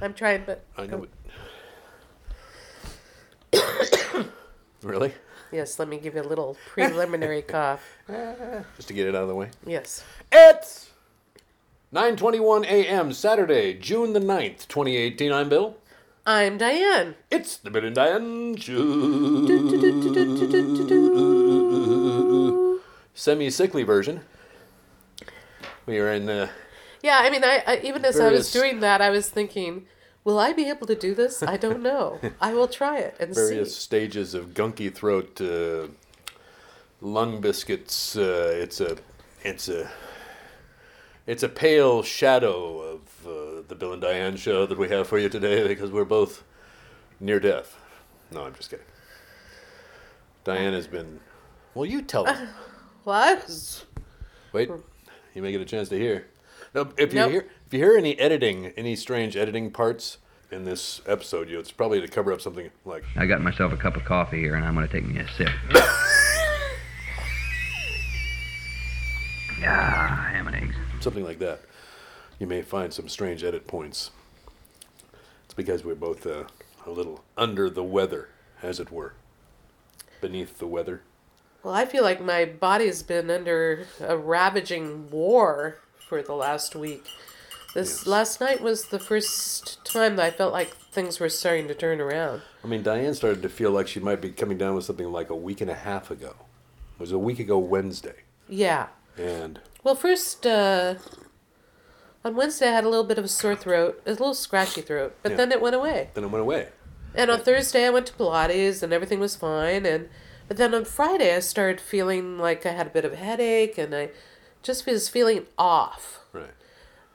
I'm trying, but I know it. really? Yes. Let me give you a little preliminary cough. Ah, just to get it out of the way. Yes. It's 9:21 a.m. Saturday, June the 9th, 2018. I'm Bill. I'm Diane. It's the Bill and Diane Show. Semi-sickly version. We are in the yeah, I mean, I, I even as I was doing that, I was thinking, will I be able to do this? I don't know. I will try it and various see. stages of gunky throat, uh, lung biscuits. Uh, it's a, it's a, it's a pale shadow of uh, the Bill and Diane show that we have for you today because we're both near death. No, I'm just kidding. Diane has been. Well, you tell them. What? Wait, you may get a chance to hear. No, if you Nope. hear if you hear any editing, any strange editing parts in this episode, you it's probably to cover up something like I got myself a cup of coffee here, and I'm going to take me a sip. ah, ham and eggs. something like that. You may find some strange edit points. It's because we're both uh, a little under the weather, as it were. Beneath the weather. Well, I feel like my body's been under a ravaging war for the last week. This Yes. last night was the first time that I felt like things were starting to turn around. I mean, Diane started to feel like she might be coming down with something like a week and a half ago. It was a week ago Wednesday, Yeah. and Well, first, uh, on Wednesday I had a little bit of a sore throat, a little scratchy throat, but Yeah. then it went away. then it went away. And on Thursday I went to Pilates and everything was fine. And but then on Friday I started feeling like I had a bit of a headache and I just was feeling off. Right.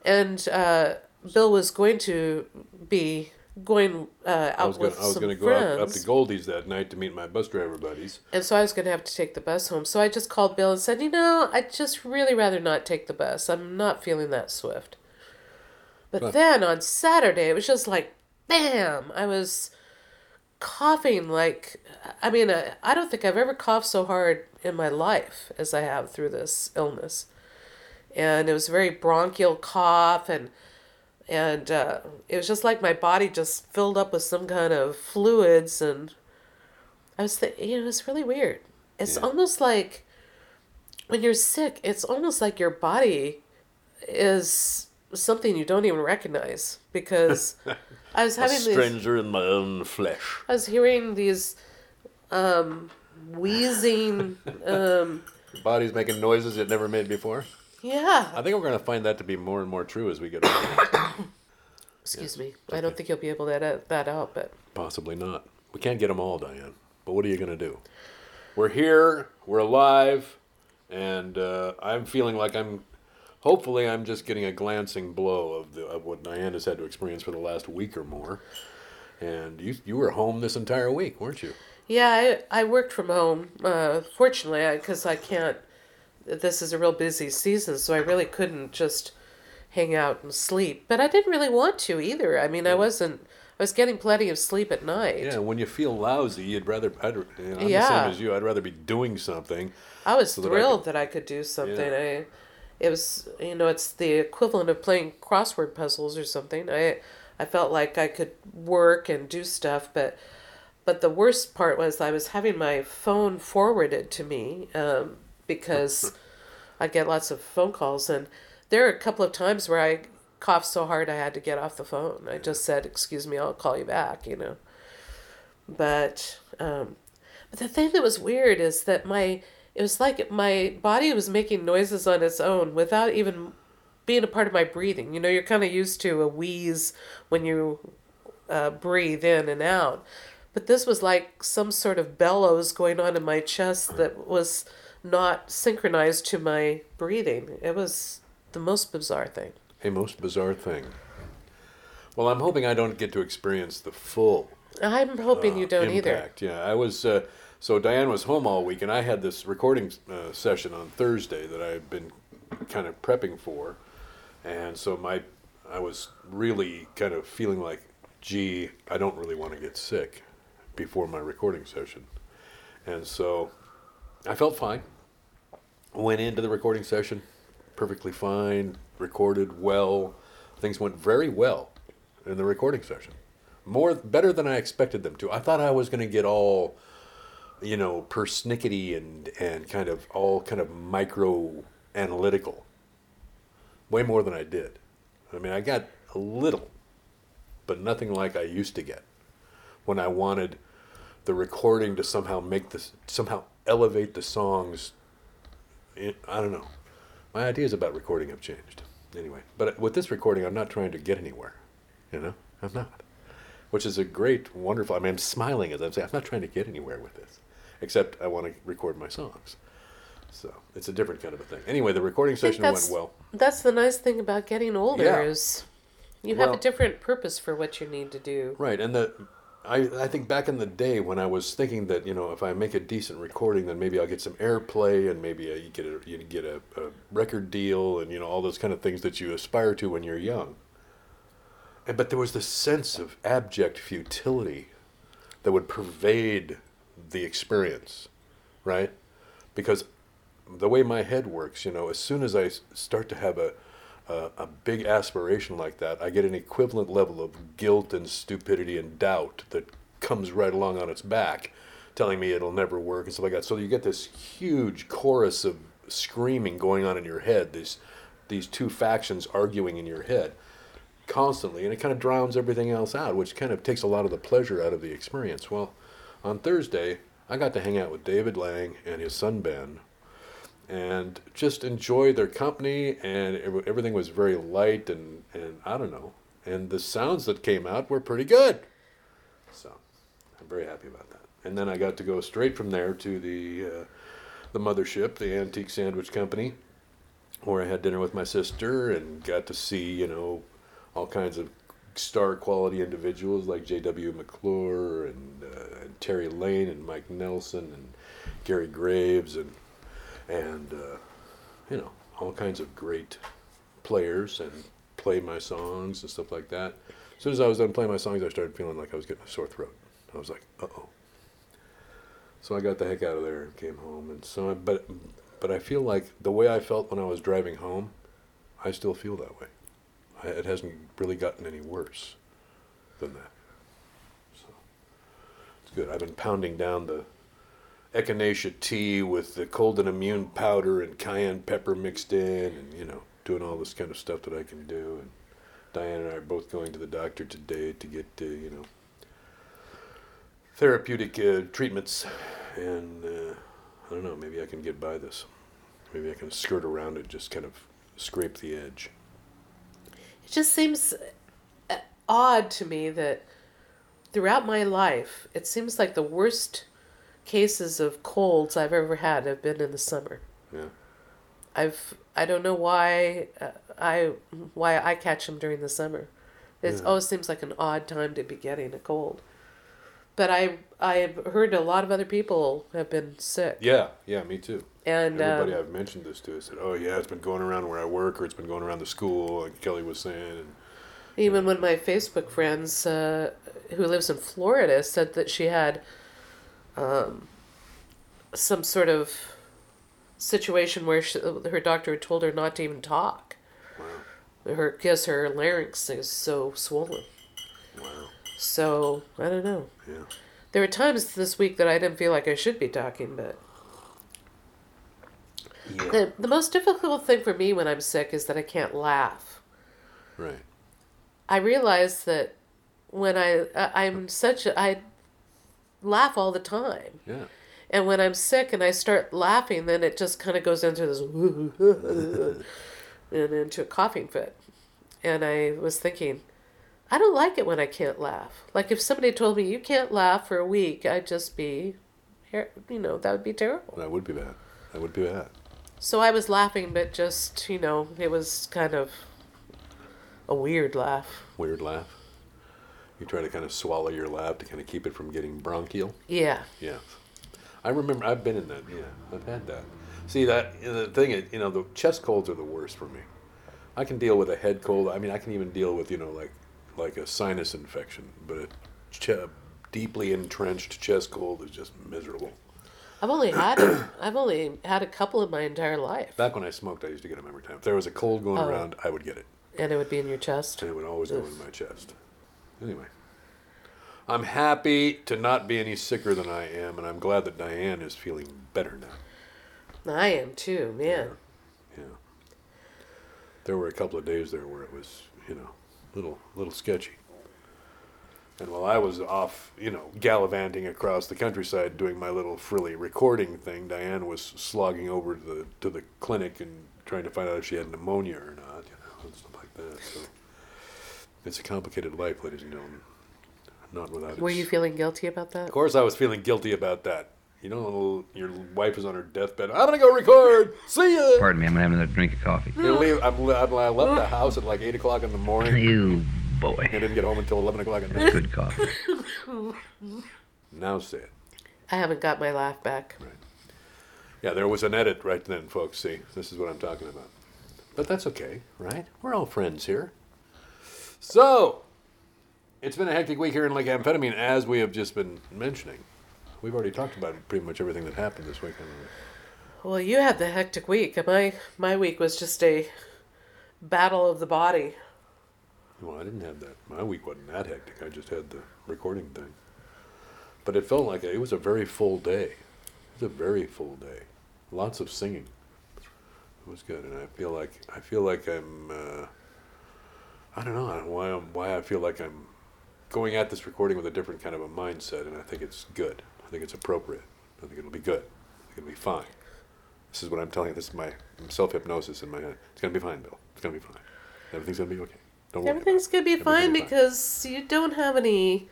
And uh, Bill was going to be going uh, out I was with I was some to go up, up to Goldie's that night to meet my bus driver buddies. and so I was going to have to take the bus home. So I just called Bill and said, you know, I'd just really rather not take the bus. I'm not feeling that swift. But Huh. then on Saturday, it was just like, bam! I was coughing like, I mean, I, I don't think I've ever coughed so hard in my life as I have through this illness. And it was a very bronchial cough, and and uh, it was just like my body just filled up with some kind of fluids, and I was thinking, you know, it's really weird. It's Yeah. almost like when you're sick, it's almost like your body is something you don't even recognize because I was A having these. stranger in my own flesh. I was hearing these um, wheezing. Um, Your body's making noises it never made before. Yeah. I think we're going to find that to be more and more true as we get older. Excuse me. I don't think you'll be able to edit that out, but Possibly not. We can't get them all, Diane. But what are you going to do? We're here. We're alive, and uh, I'm feeling like I'm. Hopefully, I'm just getting a glancing blow of the of what Diane has had to experience for the last week or more. And you you were home this entire week, weren't you? yeah, I, I worked from home. Uh, fortunately, because I, can't. This is a real busy season, so I really couldn't just hang out and sleep. But I didn't really want to either. I mean, I wasn't. I was getting plenty of sleep at night. Yeah. When you feel lousy, you'd rather. I'd, you know, I'm Yeah. the same as you. I'd rather be doing something. I was so that I thrilled could- that I could do something. Yeah. I, it was you know it's the equivalent of playing crossword puzzles or something. I I felt like I could work and do stuff, but but the worst part was I was having my phone forwarded to me um, because I get lots of phone calls, and there are a couple of times where I coughed so hard I had to get off the phone. I just said, "Excuse me, I'll call you back," you know. But um, but the thing that was weird is that my it was like my body was making noises on its own without even being a part of my breathing. You know, you're kind of used to a wheeze when you uh, breathe in and out. But this was like some sort of bellows going on in my chest that was not synchronized to my breathing. It was the most bizarre thing. A most bizarre thing. Well, I'm hoping I don't get to experience the full I'm hoping you uh, don't either. impact. Yeah, I was. Uh, so Diane was home all week, and I had this recording uh, session on Thursday that I had been kind of prepping for, and so my, I was really kind of feeling like, gee, I don't really want to get sick before my recording session, and so I felt fine. Went into the recording session perfectly fine, recorded well. Things went very well. in the recording session. More better than I expected them to. I thought I was going to get all, you know, persnickety and and kind of all kind of micro analytical. Way more than I did. I mean, I got a little, but nothing like I used to get when I wanted the recording to somehow make this somehow elevate the songs. I don't know. My ideas about recording have changed. Anyway, but with this recording, I'm not trying to get anywhere. You know, I'm not. Which is a great, wonderful. I mean, I'm smiling as I'm saying. I'm not trying to get anywhere with this, except I want to record my songs. So it's a different kind of a thing. Anyway, the recording session went well. That's the nice thing about getting older Yeah. is you have Well- a different purpose for what you need to do. Right, and the I I think back in the day when I was thinking that you know if I make a decent recording, then maybe I'll get some airplay and maybe uh, you get a you get a, a record deal and you know all those kind of things that you aspire to when you're young. And but there was this sense of abject futility that would pervade the experience, right? Because the way my head works, you know, as soon as I start to have a, a, a big aspiration like that, I get an equivalent level of guilt and stupidity and doubt that comes right along on its back, telling me it'll never work and stuff like that. So you get this huge chorus of screaming going on in your head, these, these two factions arguing in your head constantly, and it kind of drowns everything else out, which kind of takes a lot of the pleasure out of the experience. Well, on Thursday, I got to hang out with David Lang and his son Ben and just enjoy their company and ev- everything was very light and, and I don't know. And the sounds that came out were pretty good. So I'm very happy about that. And then I got to go straight from there to the uh, the mothership, the Antique Sandwich Company, where I had dinner with my sister and got to see, you know, all kinds of star quality individuals like J.W. McClure and, uh, and Terry Lane and Mike Nelson and Gary Graves and and uh, you know all kinds of great players and play my songs and stuff like that. As soon as I was done playing my songs, I started feeling like I was getting a sore throat. I was like, uh oh. So I got the heck out of there and came home. And so, but but I feel like the way I felt when I was driving home, I still feel that way. I, it hasn't really gotten any worse than that. So it's good. I've been pounding down the echinacea tea with the cold and immune powder and cayenne pepper mixed in, and you know, doing all this kind of stuff that I can do. And Diane and I are both going to the doctor today to get, uh, you know, therapeutic uh, treatments, and uh, I don't know. Maybe I can get by this. Maybe I can skirt around it, just kind of scrape the edge. It just seems uh, odd to me that throughout my life, it seems like the worst cases of colds I've ever had have been in the summer. Yeah. I've I don't know why uh, I why I catch them during the summer. It Yeah. always seems like an odd time to be getting a cold. But I I've heard a lot of other people have been sick. Yeah, yeah, me too. And Everybody um, I've mentioned this to has said, "Oh yeah, it's been going around where I work, or it's been going around the school." Like Kelly was saying, and Even one of my Facebook friends uh, who lives in Florida said that she had um, some sort of situation where she, her doctor had told her not to even talk. wow, Her because her larynx is so swollen. wow, So I don't know. yeah, There were times this week that I didn't feel like I should be talking, but yeah, the the most difficult thing for me when I'm sick is that I can't laugh. right, I realize that when I I- I'm such a I laugh all the time. yeah, And when I'm sick and I start laughing, then it just kind of goes into this and into a coughing fit. And I was thinking, I don't like it when I can't laugh. Like if somebody told me you can't laugh for a week, I'd just be, you know, that would be terrible. that would be bad. That would be bad. So I was laughing, but just you know, it was kind of a weird laugh. Weird laugh. You try to kind of swallow your lab to kind of keep it from getting bronchial. Yeah. Yeah, I remember. I've been in that. Yeah, I've had that. See that the thing is, you know, the chest colds are the worst for me. I can deal with a head cold. I mean, I can even deal with you know like like a sinus infection, but a ch- deeply entrenched chest cold is just miserable. I've only had I've only had a couple in my entire life, Back when I smoked, I used to get them every time. If there was a cold going Oh. around, I would get it, and it would be in your chest. and it would always go in my chest. Anyway, I'm happy to not be any sicker than I am, and I'm glad that Diane is feeling better now. I am too, man. Yeah. There were a couple of days there where it was, you know, a little little sketchy. And while I was off, you know, gallivanting across the countryside doing my little frilly recording thing, Diane was slogging over to the to the clinic and trying to find out if she had pneumonia or not, you know, and stuff like that. So it's a complicated life, ladies and gentlemen. Not without it. Were its- you feeling guilty about that? Of course, I was feeling guilty about that. You know, your wife is on her deathbed. I'm gonna go record. See ya. Pardon me, I'm gonna have another drink of coffee. You leave, I'm, I'm, I left the house at like 8 o'clock in the morning. You boy. I didn't get home until 11 o'clock at night. Good coffee. Now say it. I haven't got my laugh back. Right. Yeah, there was an edit right then, folks. See, this is what I'm talking about. But that's okay, right? We're all friends here. So, it's been a hectic week here in Lake Amphetamine, as we have just been mentioning. We've already talked about pretty much everything that happened this week. Well, you had the hectic week. My my week was just a battle of the body. Well, I didn't have that. My week wasn't that hectic. I just had the recording thing. But it felt like it was a very full day. It was a very full day. Lots of singing. It was good, and I feel like I feel like I'm. Uh, I don't know I don't know why I'm why I feel like I'm going at this recording with a different kind of a mindset, and I think it's good. I think it's appropriate. I think it'll be good. I think it'll be fine. This is what I'm telling you. This is my self hypnosis in my head. It's gonna be fine, Bill. It's gonna be fine. Everything's gonna be okay. Don't worry. Everything's gonna be fine because you don't have any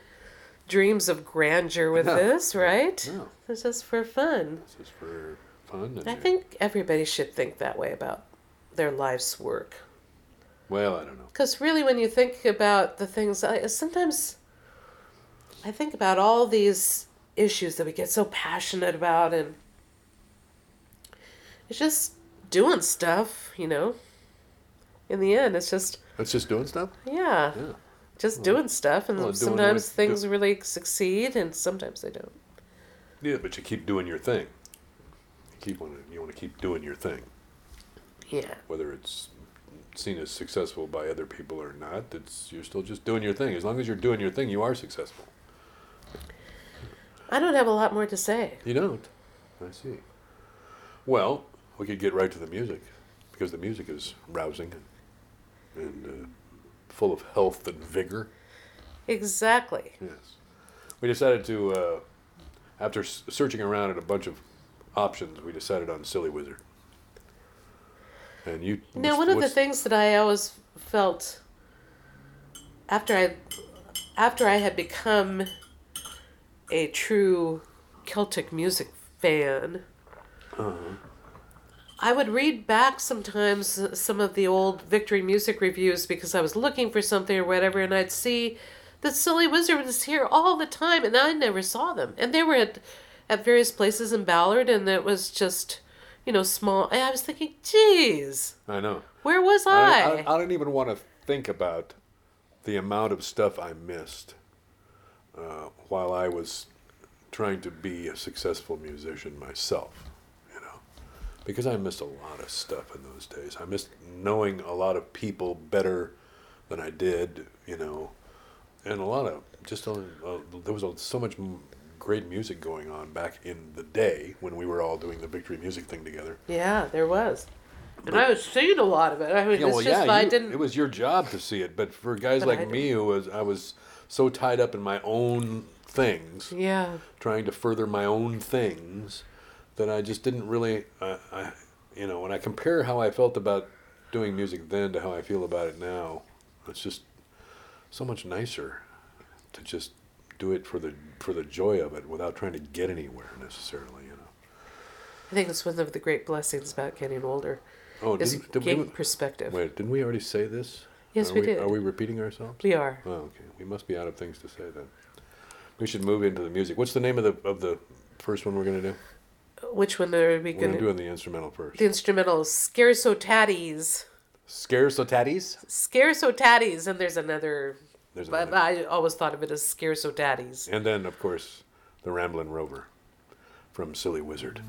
dreams of grandeur with No. this, right? No. It's just for fun. This is for fun. And I think everybody should think that way about their life's work. Well, I don't know. Because really, when you think about the things, I, sometimes I think about all these issues that we get so passionate about, and it's just doing stuff, you know. In the end, it's just, It's just doing stuff. yeah, Yeah. just doing stuff, and well, sometimes things do- really succeed, and sometimes they don't. Yeah, but you keep doing your thing. You keep to, you want to keep doing your thing, Yeah. whether it's seen as successful by other people or not. It's you're still just doing your thing. As long as you're doing your thing, you are successful. I don't have a lot more to say. You don't. I see. Well, we could get right to the music because the music is rousing and, and uh, full of health and vigor. Exactly. Yes. We decided to, uh, after s- searching around at a bunch of options, we decided on Silly Wizard. And you. Now, one of the things that I always felt after I after I had become a true Celtic music fan, uh-huh. I would read back sometimes some of the old Victory Music reviews because I was looking for something or whatever, and I'd see the Silly Wizard was here all the time, and I never saw them. And they were at at various places in Ballard, and it was just, you know, small. And I was thinking, geez, I know. where was I, I? I, I don't even want to think about the amount of stuff I missed uh, while I was trying to be a successful musician myself, you know, because I missed a lot of stuff in those days. I missed knowing a lot of people better than I did, you know, and a lot of just a, uh, there was a, so much great music going on back in the day when we were all doing the Victory Music thing together. Yeah, there was. And I was seeing a lot of it. I mean, Yeah, it's well, just yeah, I didn't. it was your job to see it, but for guys But like me, who was I was so tied up in my own things, yeah, trying to further my own things, that I just didn't really, I, I, you know, when I compare how I felt about doing music then to how I feel about it now, it's just so much nicer to just do it for the for the joy of it without trying to get anywhere necessarily, you know. I think it's one of the great blessings about getting older Oh, is didn't, did we, perspective. wait, didn't we already say this? Yes, Are we did. Are we repeating ourselves? We are. Oh, okay. We must be out of things to say then. We should move into the music. What's the name of the of the first one we're gonna do? Which one are we We're going to do the instrumental first. The instrumental Scarce o' Tatties. Scares so tatties. Scarce o' Tatties, and there's another. There's But. I always thought of it as Scarso Daddies. And then of course the Ramblin' Rover from Silly Wizard.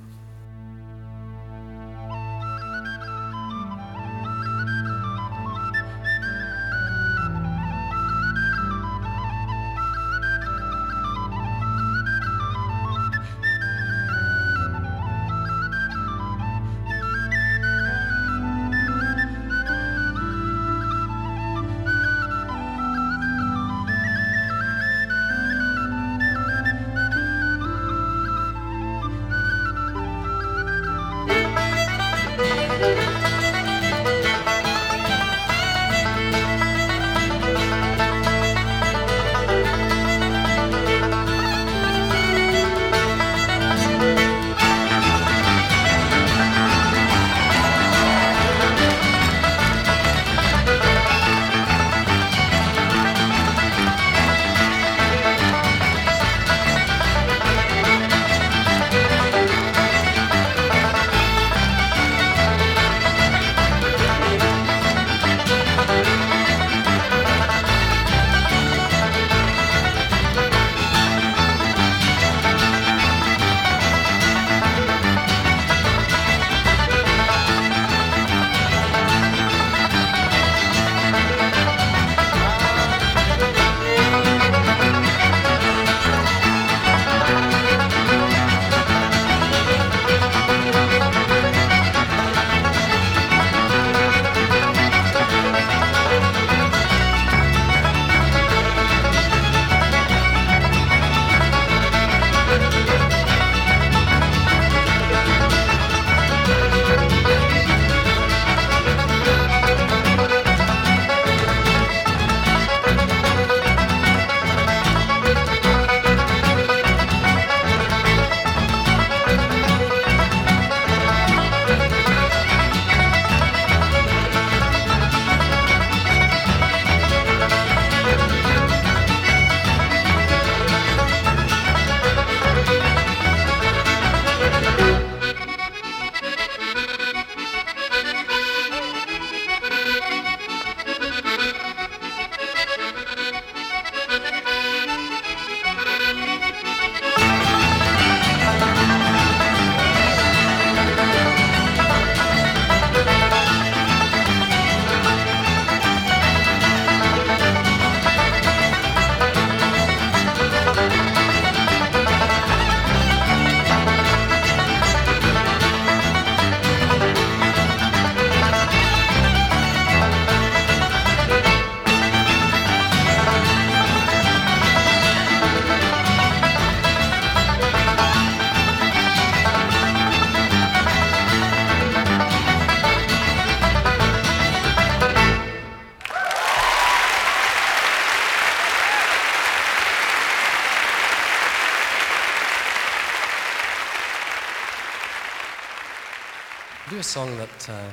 Do a song that uh,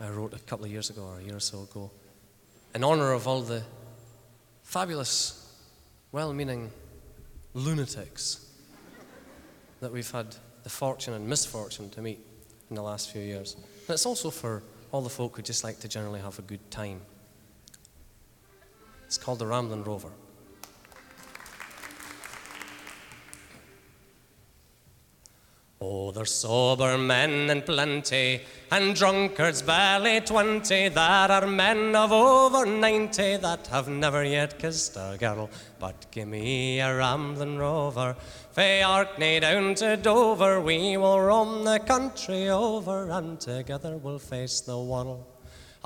I wrote a couple of years ago or a year or so ago in honor of all the fabulous, well meaning lunatics that we've had the fortune and misfortune to meet in the last few years. And it's also for all the folk who just like to generally have a good time. It's called the Ramblin' Rover. Oh, there's sober men in plenty, and drunkards barely twenty. There are men of over ninety that have never yet kissed a girl. But give me a ramblin' rover, fae Orkney down to Dover. We will roam the country over, and together we'll face the world.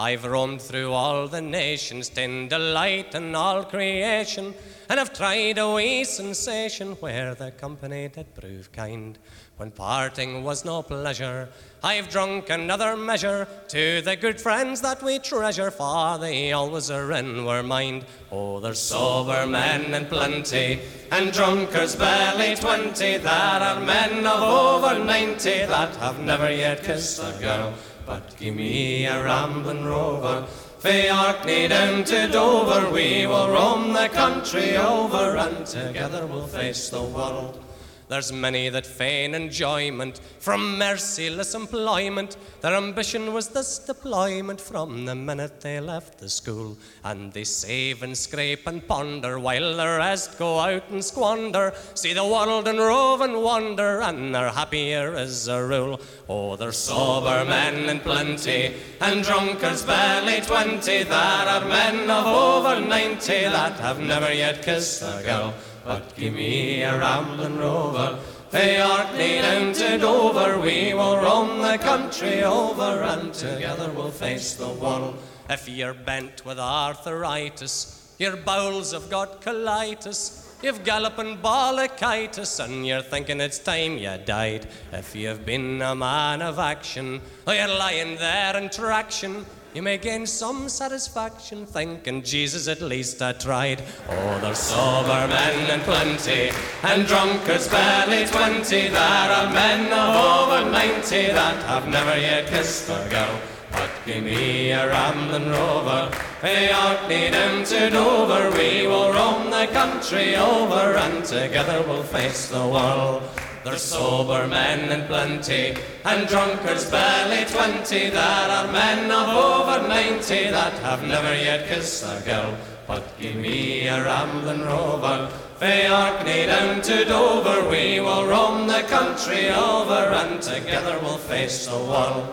I've roamed through all the nations, in delight in all creation, and I've tried a wee sensation where the company did prove kind. When parting was no pleasure, I've drunk another measure to the good friends that we treasure, for they always are in our mind. Oh, there's sober men in plenty, and drunkards barely twenty. There are men of over ninety that have never yet kissed a girl. But give me a ramblin' rover, fae Orkney down to Dover. We will roam the country over, and together we'll face the world. There's many that feign enjoyment from merciless employment. Their ambition was this deployment from the minute they left the school. And they save and scrape and ponder while the rest go out and squander. See the world and rove and wander, and they're happier as a rule. Oh, there's sober men in plenty, and drunkards barely twenty. There are men of over ninety that have never yet kissed a girl. But give me a ramblin' rover, fae Orkney down to Dover. We will roam the country over, and together we'll face the world. If you're bent with arthritis, your bowels have got colitis. You've galloping ballicitis, and you're thinking it's time you died. If you've been a man of action, you're lying there in traction, you may gain some satisfaction thinking Jesus at least I tried. Oh, there's sober men in plenty, and drunkards barely twenty. There are men of over ninety that have never yet kissed a girl. But give me a ramblin' rover, fae Orkney down to Dover. We will roam the country over, and together we'll face the world. There's sober men in plenty, and drunkards barely twenty. There are men of over ninety that have never yet kissed a girl. But give me a ramblin' rover, fae Orkney down to Dover. We will roam the country over, and together we'll face the world.